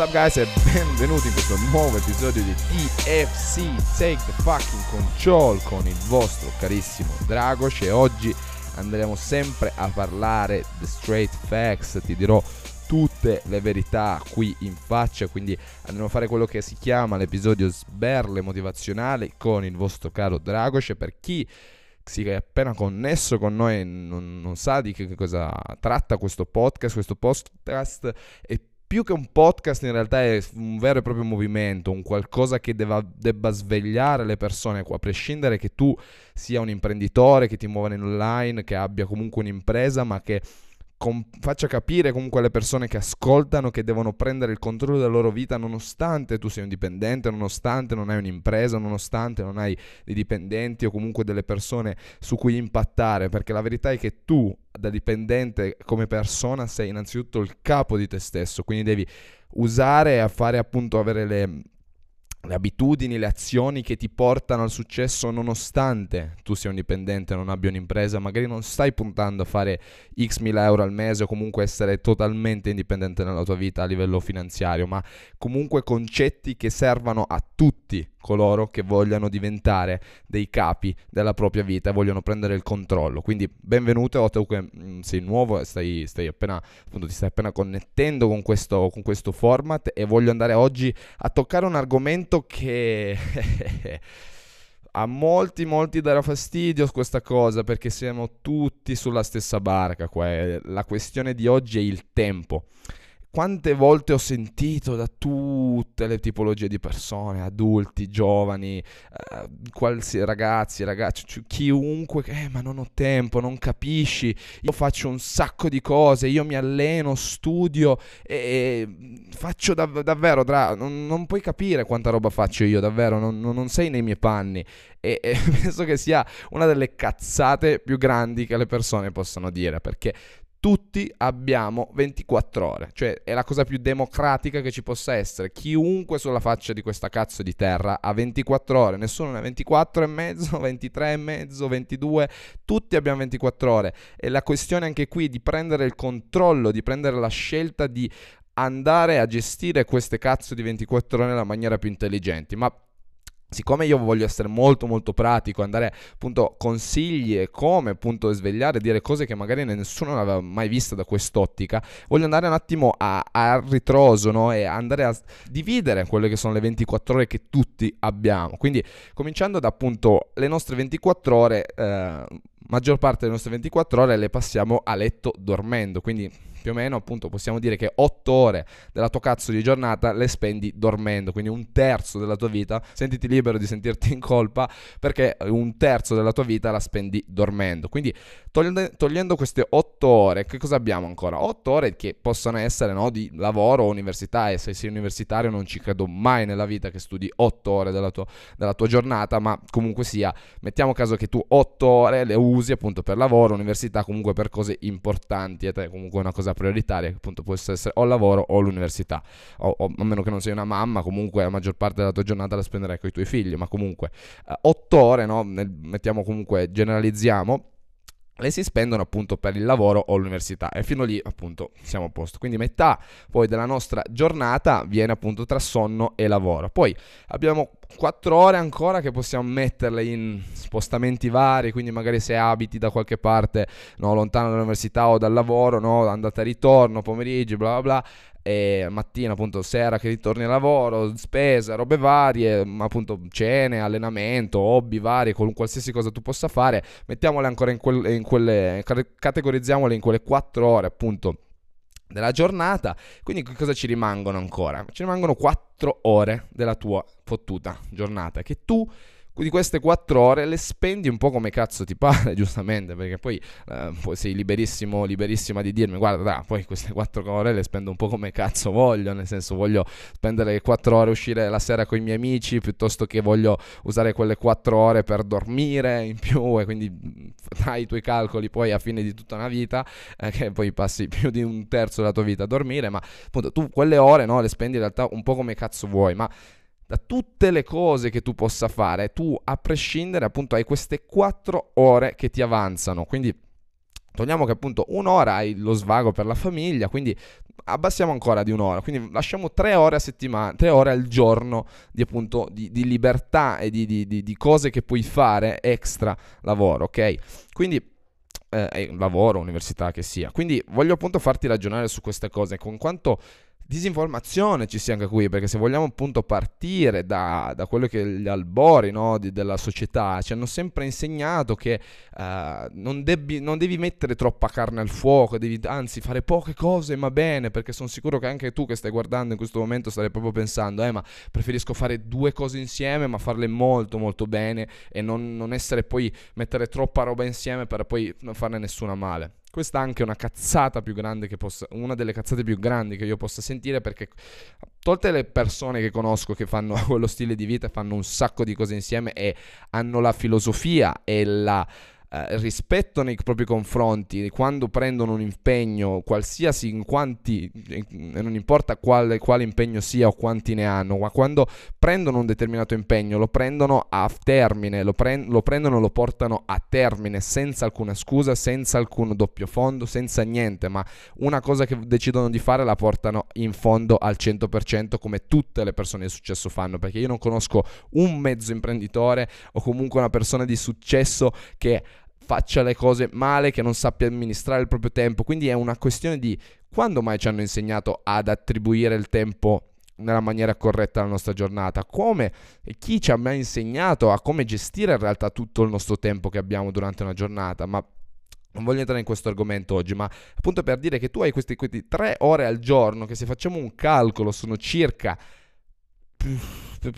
up guys e benvenuti in questo nuovo episodio di TFC Take the Fucking Control con il vostro carissimo Dragos e oggi andremo sempre a parlare the straight facts, ti dirò tutte le verità qui in faccia, quindi andremo a fare quello che si chiama l'episodio sberle motivazionale con il vostro caro Dragos e per chi si è appena connesso con noi non, non sa di che cosa tratta questo podcast, questo podcast è più che un podcast in realtà è un vero e proprio movimento, un qualcosa che deva, debba svegliare le persone, a prescindere che tu sia un imprenditore, che ti muova in online, che abbia comunque un'impresa, ma che com- faccia capire comunque alle persone che ascoltano che devono prendere il controllo della loro vita nonostante tu sia un dipendente, nonostante non hai un'impresa, nonostante non hai dei dipendenti o comunque delle persone su cui impattare, perché la verità è che tu da dipendente come persona sei innanzitutto il capo di te stesso, quindi devi usare a fare appunto avere le le abitudini, le azioni che ti portano al successo nonostante tu sia un dipendente, non abbia un'impresa, magari non stai puntando a fare x mila euro al mese o comunque essere totalmente indipendente nella tua vita a livello finanziario, ma comunque concetti che servano a tutti coloro che vogliano diventare dei capi della propria vita e vogliono prendere il controllo. Quindi benvenuto, o tu che mm, sei nuovo e stai, stai appena, appunto, ti stai appena connettendo con questo, con questo format e voglio andare oggi a toccare un argomento che... a molti, molti darà fastidio questa cosa perché siamo tutti sulla stessa barca qua. La questione di oggi è il tempo quante volte ho sentito da tutte le tipologie di persone, adulti, giovani, eh, qualsiasi ragazzi, ragazzi, chiunque, eh, ma non ho tempo, non capisci, io faccio un sacco di cose, io mi alleno, studio e, faccio dav- davvero, dra- non, non, puoi capire quanta roba faccio io, davvero, non, non sei nei miei panni. E, e penso che sia una delle cazzate più grandi che le persone possano dire, perché tutti abbiamo 24 ore, cioè è la cosa più democratica che ci possa essere. Chiunque sulla faccia di questa cazzo di terra ha 24 ore, nessuno ne ha 24 e mezzo, 23 e mezzo, 22, tutti abbiamo 24 ore. E la questione anche qui di prendere il controllo, di prendere la scelta di andare a gestire queste cazzo di 24 ore nella maniera più intelligente. Ma Siccome io voglio essere molto molto pratico, andare appunto consigli e come appunto svegliare, dire cose che magari nessuno aveva mai visto da quest'ottica, voglio andare un attimo a, a ritroso no? e andare a dividere quelle che sono le 24 ore che tutti abbiamo. Quindi cominciando da appunto le nostre 24 ore, eh, maggior parte delle nostre 24 ore le passiamo a letto dormendo, quindi più o meno appunto possiamo dire che 8 ore della tua cazzo di giornata le spendi dormendo, quindi un terzo della tua vita, sentiti libero di sentirti in colpa perché un terzo della tua vita la spendi dormendo. Quindi togliendo, togliendo queste 8 ore, che cosa abbiamo ancora? 8 ore che possono essere no, di lavoro o università e se sei universitario non ci credo mai nella vita che studi 8 ore della tua, della tua giornata, ma comunque sia, mettiamo caso che tu 8 ore le usi appunto per lavoro, università, comunque per cose importanti e te comunque una cosa cosa prioritaria, che appunto può essere o il lavoro o l'università, o, o, a meno che non sei una mamma, comunque la maggior parte della tua giornata la spenderai con i tuoi figli, ma comunque eh, ore, no? Nel, mettiamo comunque, generalizziamo, le si spendono appunto per il lavoro o l'università e fino lì appunto siamo a posto. Quindi metà poi della nostra giornata viene appunto tra sonno e lavoro. Poi abbiamo 4 ore ancora che possiamo metterle in spostamenti vari, quindi magari se abiti da qualche parte no, lontano dall'università o dal lavoro, no, andata e ritorno, pomeriggi, bla bla bla, e mattina appunto sera che ritorni al lavoro, spese, robe varie, appunto cene, allenamento, hobby vari, con qualsiasi cosa tu possa fare, mettiamole ancora in, quelle, in quelle categorizziamole in quelle 4 ore appunto della giornata. Quindi cosa ci rimangono ancora? Ci rimangono 4 ore della tua fottuta giornata che tu di queste quattro ore le spendi un po' come cazzo ti pare, giustamente, perché poi, eh, poi sei liberissimo, liberissima di dirmi, guarda, dai, poi queste quattro ore le spendo un po' come cazzo voglio, nel senso voglio spendere quattro ore uscire la sera con i miei amici, piuttosto che voglio usare quelle quattro ore per dormire in più e quindi fai i tuoi calcoli poi a fine di tutta una vita, eh, che poi passi più di un terzo della tua vita a dormire, ma appunto tu quelle ore no, le spendi in realtà un po' come cazzo vuoi, ma da tutte le cose che tu possa fare, tu a prescindere appunto hai queste quattro ore che ti avanzano, quindi Togliamo che appunto un'ora hai lo svago per la famiglia, quindi abbassiamo ancora di un'ora, quindi lasciamo tre ore a settimana, tre ore al giorno di, appunto, di, di libertà e di, di, di, cose che puoi fare extra lavoro, ok? Quindi eh, lavoro, università che sia. Quindi voglio appunto farti ragionare su queste cose, con quanto disinformazione ci sia anche qui, perché se vogliamo appunto partire da, da quello che gli albori no, di, della società ci hanno sempre insegnato che uh, non, devi, non, devi, mettere troppa carne al fuoco, devi anzi fare poche cose ma bene, perché sono sicuro che anche tu che stai guardando in questo momento stai proprio pensando, eh ma preferisco fare due cose insieme ma farle molto molto bene e non, non essere poi mettere troppa roba insieme per poi non farne nessuna male. Questa è anche una cazzata più grande che possa, una delle cazzate più grandi che io possa sentire perché tolte le persone che conosco che fanno quello stile di vita, fanno un sacco di cose insieme e hanno la filosofia e la eh, rispetto nei propri confronti, quando prendono un impegno, qualsiasi in quanti, non importa quale, quale impegno sia o quanti ne hanno, ma quando prendono un determinato impegno lo prendono a termine, lo, pre- lo prendono e lo portano a termine senza alcuna scusa, senza alcun doppio fondo, senza niente, ma una cosa che decidono di fare la portano in fondo al 100% come tutte le persone di successo fanno, perché io non conosco un mezzo imprenditore o comunque una persona di successo che faccia le cose male, che non sappia amministrare il proprio tempo. Quindi è una questione di quando mai ci hanno insegnato ad attribuire il tempo nella maniera corretta alla nostra giornata, come e chi ci ha mai insegnato a come gestire in realtà tutto il nostro tempo che abbiamo durante una giornata, ma non voglio entrare in questo argomento oggi, ma appunto per dire che tu hai questi, questi tre ore al giorno, che se facciamo un calcolo sono circa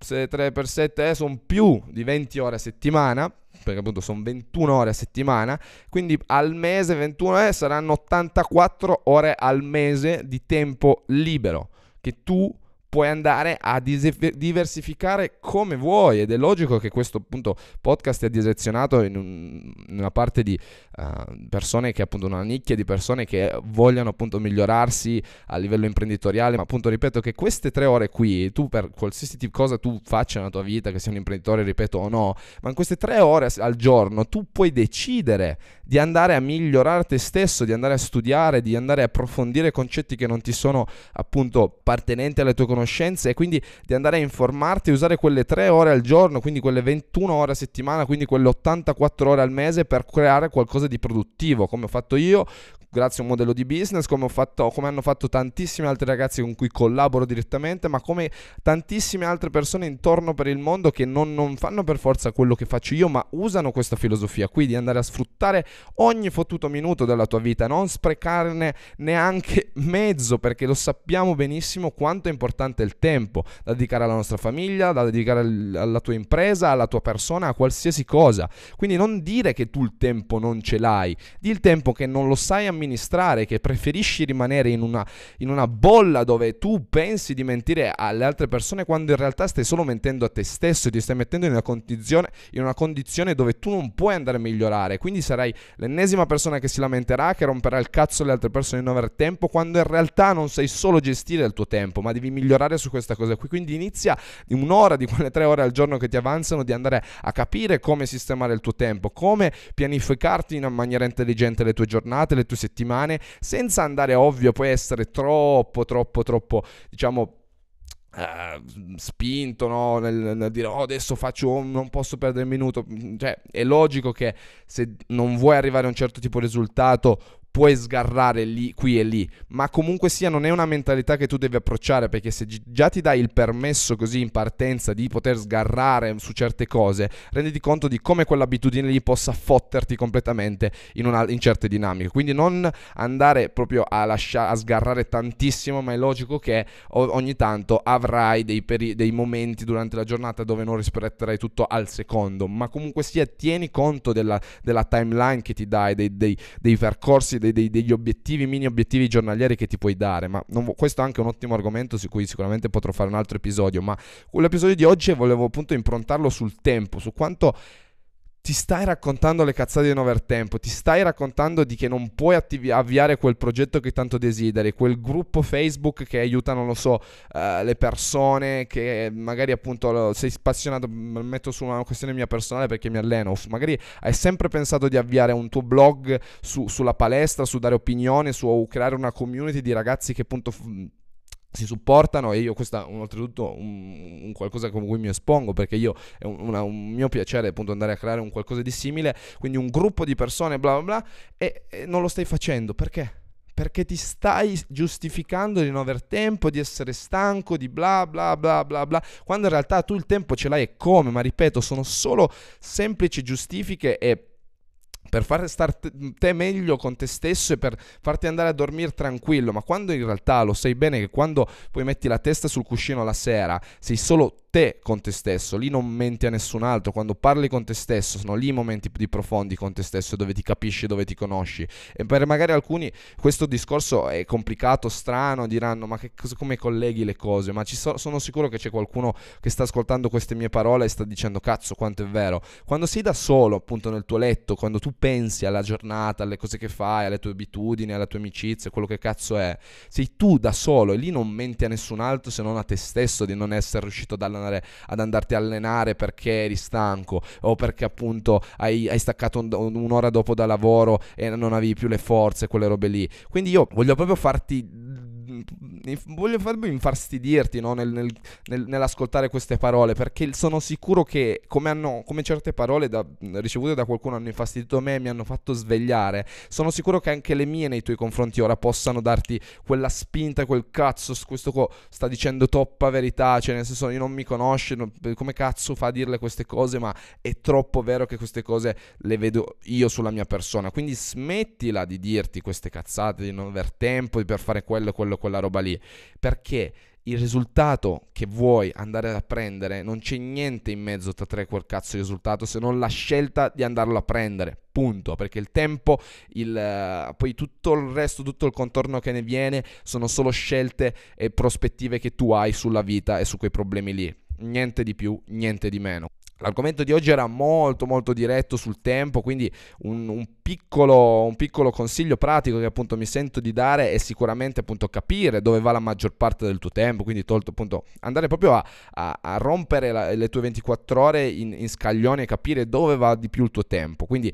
se 3 per 7 eh, sono più di 20 ore a settimana, perché appunto sono 21 ore a settimana, quindi al mese 21 eh, saranno 84 ore al mese di tempo libero che tu puoi andare a diversificare come vuoi. Ed è logico che questo appunto podcast è direzionato in, un, in una parte di uh, persone che appunto una nicchia di persone che vogliono appunto migliorarsi a livello imprenditoriale. Ma appunto ripeto che queste tre ore qui tu per qualsiasi tipo cosa tu faccia nella tua vita che sia un imprenditore ripeto o no ma in queste tre ore al giorno tu puoi decidere di andare a migliorare te stesso di andare a studiare di andare a approfondire concetti che non ti sono appunto appartenenti alle tue conoscenze e quindi di andare a informarti usare quelle 3 ore al giorno, quindi quelle 21 ore a settimana, quindi quelle 84 ore al mese per creare qualcosa di produttivo, come ho fatto io, grazie a un modello di business, come, fatto, come, hanno fatto tantissimi altri ragazzi con cui collaboro direttamente, ma come tantissime altre persone intorno per il mondo che non, non fanno per forza quello che faccio io, ma usano questa filosofia qui di andare a sfruttare ogni fottuto minuto della tua vita, non sprecarne neanche mezzo, perché lo sappiamo benissimo quanto è importante il tempo da dedicare alla nostra famiglia, da dedicare alla tua impresa, alla tua persona, a qualsiasi cosa. Quindi non dire che tu il tempo non ce l'hai, di il tempo che non lo sai amministrare amministrare, che preferisci rimanere in una, in una bolla dove tu pensi di mentire alle altre persone quando in realtà stai solo mentendo a te stesso e ti stai mettendo in una condizione, in una condizione dove tu non puoi andare a migliorare. Quindi sarai l'ennesima persona che si lamenterà, che romperà il cazzo alle altre persone di non avere tempo, quando in realtà non sai solo gestire il tuo tempo, ma devi migliorare su questa cosa qui. Quindi inizia in un'ora di quelle tre ore al giorno che ti avanzano di andare a capire come sistemare il tuo tempo, come pianificarti in maniera intelligente le tue giornate, le tue settimane settimane, senza andare ovvio poi essere troppo, troppo, troppo, diciamo... Uh, spinto no? nel, nel, dire oh, adesso faccio non posso perdere un minuto cioè è logico che se non vuoi arrivare a un certo tipo di risultato puoi sgarrare lì, qui e lì, ma comunque sia non è una mentalità che tu devi approcciare perché se già ti dai il permesso così in partenza di poter sgarrare su certe cose, renditi conto di come quell'abitudine lì possa fotterti completamente in, una, in certe dinamiche. Quindi non andare proprio a, lasciare, a sgarrare tantissimo, ma è logico che ogni tanto avrai dei, peri- dei momenti durante la giornata dove non rispetterai tutto al secondo, ma comunque sia tieni conto della, della timeline che ti dai, dei, dei, dei percorsi dei, dei, degli obiettivi, mini obiettivi giornalieri che ti puoi dare. Ma non, questo è anche un ottimo argomento su cui sicuramente potrò fare un altro episodio. Ma l'episodio di oggi volevo appunto improntarlo sul tempo, su quanto ti stai raccontando le cazzate di non aver tempo, ti stai raccontando di che non puoi attivi- avviare quel progetto che tanto desideri, quel gruppo Facebook che aiuta, non lo so, uh, le persone che magari appunto sei spassionato, metto su una questione mia personale perché mi alleno, magari hai sempre pensato di avviare un tuo blog su, sulla palestra, su dare opinioni, su creare una community di ragazzi che appunto... F- si supportano e io questa oltretutto un, un, qualcosa con cui mi espongo perché io è un, una, un, mio piacere appunto andare a creare un qualcosa di simile quindi un gruppo di persone bla bla bla e, e non lo stai facendo perché? perché ti stai giustificando di non aver tempo, di essere stanco, di bla bla bla bla bla, quando in realtà tu il tempo ce l'hai e come, ma ripeto, sono solo semplici giustifiche e per far stare te meglio con te stesso e per farti andare a dormire tranquillo, ma quando in realtà lo sai bene che quando poi metti la testa sul cuscino la sera, sei solo te con te stesso, lì non menti a nessun altro, quando parli con te stesso sono lì i momenti più profondi con te stesso dove ti capisci, dove ti conosci. E per magari alcuni questo discorso è complicato, strano, diranno ma che, come colleghi le cose, ma so, sono sicuro che c'è qualcuno che sta ascoltando queste mie parole e sta dicendo cazzo quanto è vero, quando sei da solo appunto nel tuo letto, quando tu pensi alla giornata, alle cose che fai, alle tue abitudini, alle tue amicizie, quello che cazzo è, sei tu da solo e lì non menti a nessun altro se non a te stesso di non essere riuscito ad allenare tornare ad andarti a allenare perché eri stanco o perché appunto hai, hai staccato un, un'ora dopo da lavoro e non avevi più le forze, quelle robe lì. Quindi io voglio proprio farti voglio farmi infastidirti no? nel, nel, nel, nell'ascoltare queste parole perché sono sicuro che come, hanno, come certe parole da, ricevute da qualcuno hanno infastidito me e mi hanno fatto svegliare sono sicuro che anche le mie nei tuoi confronti ora possano darti quella spinta quel cazzo questo co- sta dicendo troppa verità cioè nel senso io non mi conosce non, come cazzo fa a dirle queste cose ma è troppo vero che queste cose le vedo io sulla mia persona quindi smettila di dirti queste cazzate di non aver tempo per fare quello quello quella roba lì. Perché il risultato che vuoi andare a prendere non c'è niente in mezzo tra tre quel cazzo di risultato se non la scelta di andarlo a prendere. Punto. Perché il tempo il, uh, poi tutto il resto tutto il contorno che ne viene sono solo scelte e prospettive che tu hai sulla vita e su quei problemi lì. Niente di più niente di meno L'argomento di oggi era molto molto diretto sul tempo, quindi un, un, piccolo, un, piccolo, consiglio pratico che appunto mi sento di dare è sicuramente appunto capire dove va la maggior parte del tuo tempo, quindi tolto appunto andare proprio a, a, a rompere la, le tue 24 ore in, in scaglioni e capire dove va di più il tuo tempo, quindi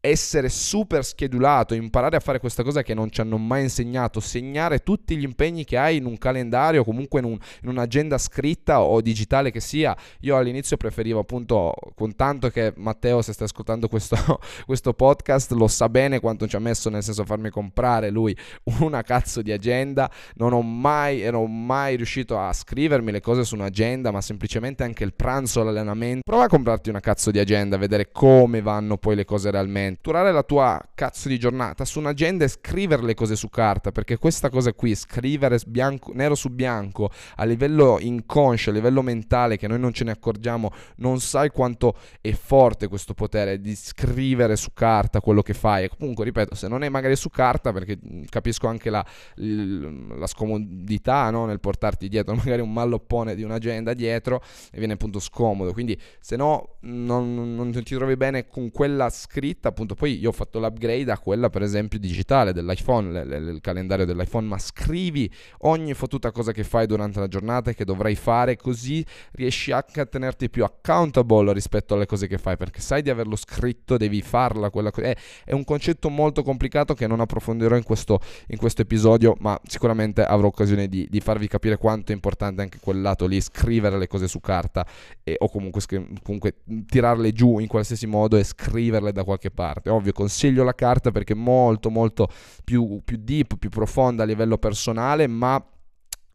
essere super schedulato, imparare a fare questa cosa che non ci hanno mai insegnato, segnare tutti gli impegni che hai in un calendario, comunque in, un, in, un'agenda scritta o digitale che sia. Io all'inizio preferivo appunto, con tanto che Matteo se sta ascoltando questo, questo podcast lo sa bene quanto ci ha messo nel senso farmi comprare lui una cazzo di agenda, non ho mai, ero mai riuscito a scrivermi le cose su un'agenda, ma semplicemente anche il pranzo, l'allenamento. Prova a comprarti una cazzo di agenda, vedere come vanno poi le cose realmente strutturare la tua cazzo di giornata su un'agenda e scrivere le cose su carta, perché questa cosa qui, scrivere bianco, nero su bianco a livello inconscio, a livello mentale, che noi non ce ne accorgiamo, non sai quanto è forte questo potere di scrivere su carta quello che fai. E comunque, ripeto, se non è magari su carta, perché capisco anche la, la scomodità no? nel portarti dietro magari un malloppone di un'agenda dietro e viene appunto scomodo. Quindi, se no, non, non ti trovi bene con quella scritta, appunto poi io ho fatto l'upgrade a quella per esempio digitale dell'iPhone, il calendario dell'iPhone, ma scrivi ogni fottuta cosa che fai durante la giornata e che dovrai fare così riesci anche a tenerti più accountable rispetto alle cose che fai perché sai di averlo scritto, devi farla quella cosa. È, è, un concetto molto complicato che non approfondirò in questo, in questo episodio, ma sicuramente avrò occasione di, di, farvi capire quanto è importante anche quel lato lì, scrivere le cose su carta e, o comunque, comunque tirarle giù in qualsiasi modo e scriverle da qualche parte parte. Ovvio, consiglio la carta perché è molto molto più, più deep, più profonda a livello personale, ma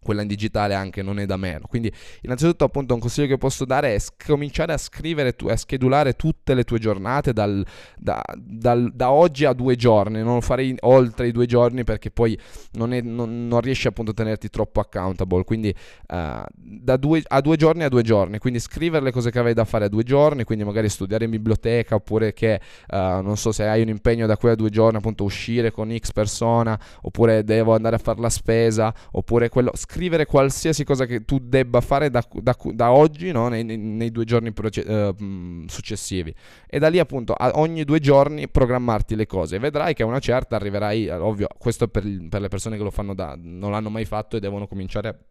quella in digitale anche non è da meno. Quindi, innanzitutto, appunto, un consiglio che posso dare è cominciare a scrivere, a schedulare tutte le tue giornate dal, da, dal, da, oggi a due giorni. Non farei oltre i due giorni perché poi non, è, non, non riesci appunto a tenerti troppo accountable. Quindi, uh, da due, a due giorni a due giorni. Quindi, scrivere le cose che avevi da fare a due giorni. Quindi, magari studiare in biblioteca oppure che uh, non so se hai un impegno da qui a due giorni, appunto, uscire con X persona oppure devo andare a fare la spesa oppure quello scrivere qualsiasi cosa che tu debba fare da, da, da oggi no? nei, nei, nei, due giorni proce- uh, successivi e da lì appunto a ogni due giorni programmarti le cose vedrai che a una certa arriverai, ovvio, questo per, per le persone che lo fanno da, non l'hanno mai fatto e devono cominciare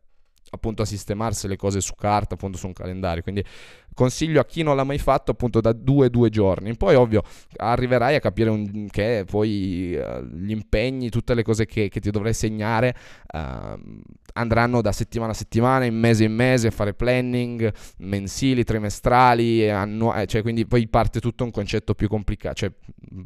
appunto a sistemarsi le cose su carta, appunto su un calendario. Quindi consiglio a chi non l'ha mai fatto appunto da due due giorni. Poi ovvio arriverai a capire un, che poi uh, gli impegni, tutte le cose che, che ti dovrai segnare uh, andranno da settimana a settimana, in mese in mese, a fare planning mensili, trimestrali, annuali, cioè quindi poi parte tutto un concetto più complicato, cioè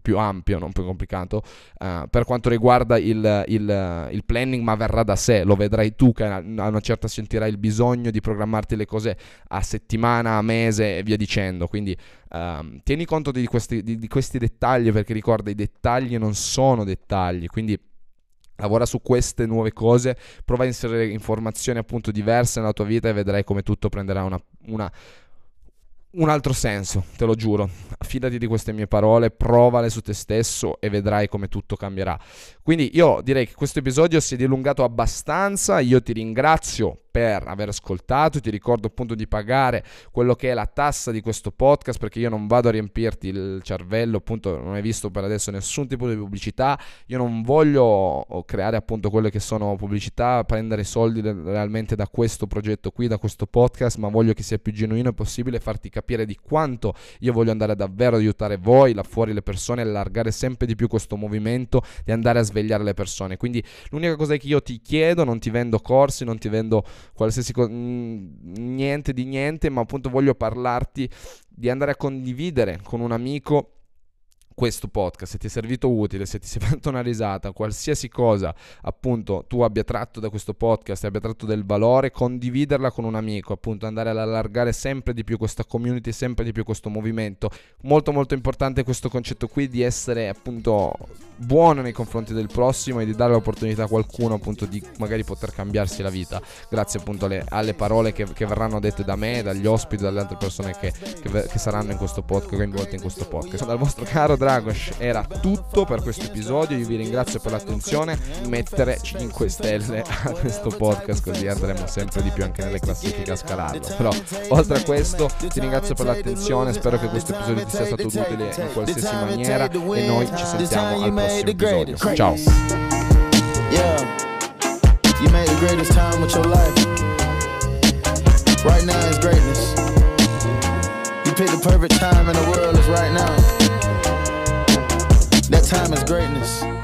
più ampio, non più complicato, uh, per quanto riguarda il, il, il, planning, ma verrà da sé, lo vedrai tu che a una certa sentirai il bisogno di programmarti le cose a settimana, a mese e via dicendo, quindi uh, tieni conto di questi, di, di questi dettagli perché ricorda i dettagli non sono dettagli, quindi Lavora su queste nuove cose, prova a inserire informazioni appunto diverse nella tua vita e vedrai come tutto prenderà una, una, un altro senso, te lo giuro. Affidati di queste mie parole, provale su te stesso e vedrai come tutto cambierà. Quindi io direi che questo episodio si è dilungato abbastanza, io ti ringrazio per aver ascoltato, ti ricordo appunto di pagare quello che è la tassa di questo podcast perché io non vado a riempirti il cervello, appunto non hai visto per adesso nessun tipo di pubblicità, io non voglio creare appunto quelle che sono pubblicità, prendere soldi realmente da questo progetto qui, da questo podcast, ma voglio che sia più genuino possibile farti capire di quanto io voglio andare davvero ad aiutare voi, là fuori le persone, allargare sempre di più questo movimento, di andare a svegliare le persone. Quindi l'unica cosa che io ti chiedo, non ti vendo corsi, non ti vendo qualsiasi cosa, niente di niente, ma appunto voglio parlarti di andare a condividere con un amico questo podcast, se ti è servito utile, se ti sei fatto una risata, qualsiasi cosa appunto tu abbia tratto da questo podcast abbia tratto del valore, condividerla con un amico, appunto andare ad allargare sempre di più questa community, sempre di più questo movimento. Molto molto importante questo concetto qui di essere appunto buono nei confronti del prossimo e di dare l'opportunità a qualcuno appunto di magari poter cambiarsi la vita grazie appunto alle, alle parole che, che, verranno dette da me, dagli ospiti, dalle altre persone che, che, che saranno in questo podcast, coinvolte in questo podcast. Dal vostro caro Dragos era tutto per questo episodio. Io vi ringrazio per l'attenzione. Mettere 5 stelle a questo podcast, così andremo sempre di più anche nelle classifiche a scalarlo. Però, oltre a questo, ti ringrazio per l'attenzione. Spero che questo episodio ti sia stato utile in qualsiasi maniera. E noi ci sentiamo al prossimo episodio. Ciao. You made the greatest time with your life. Right now is greatness. You picked the perfect time in the world is right now. Time is greatness.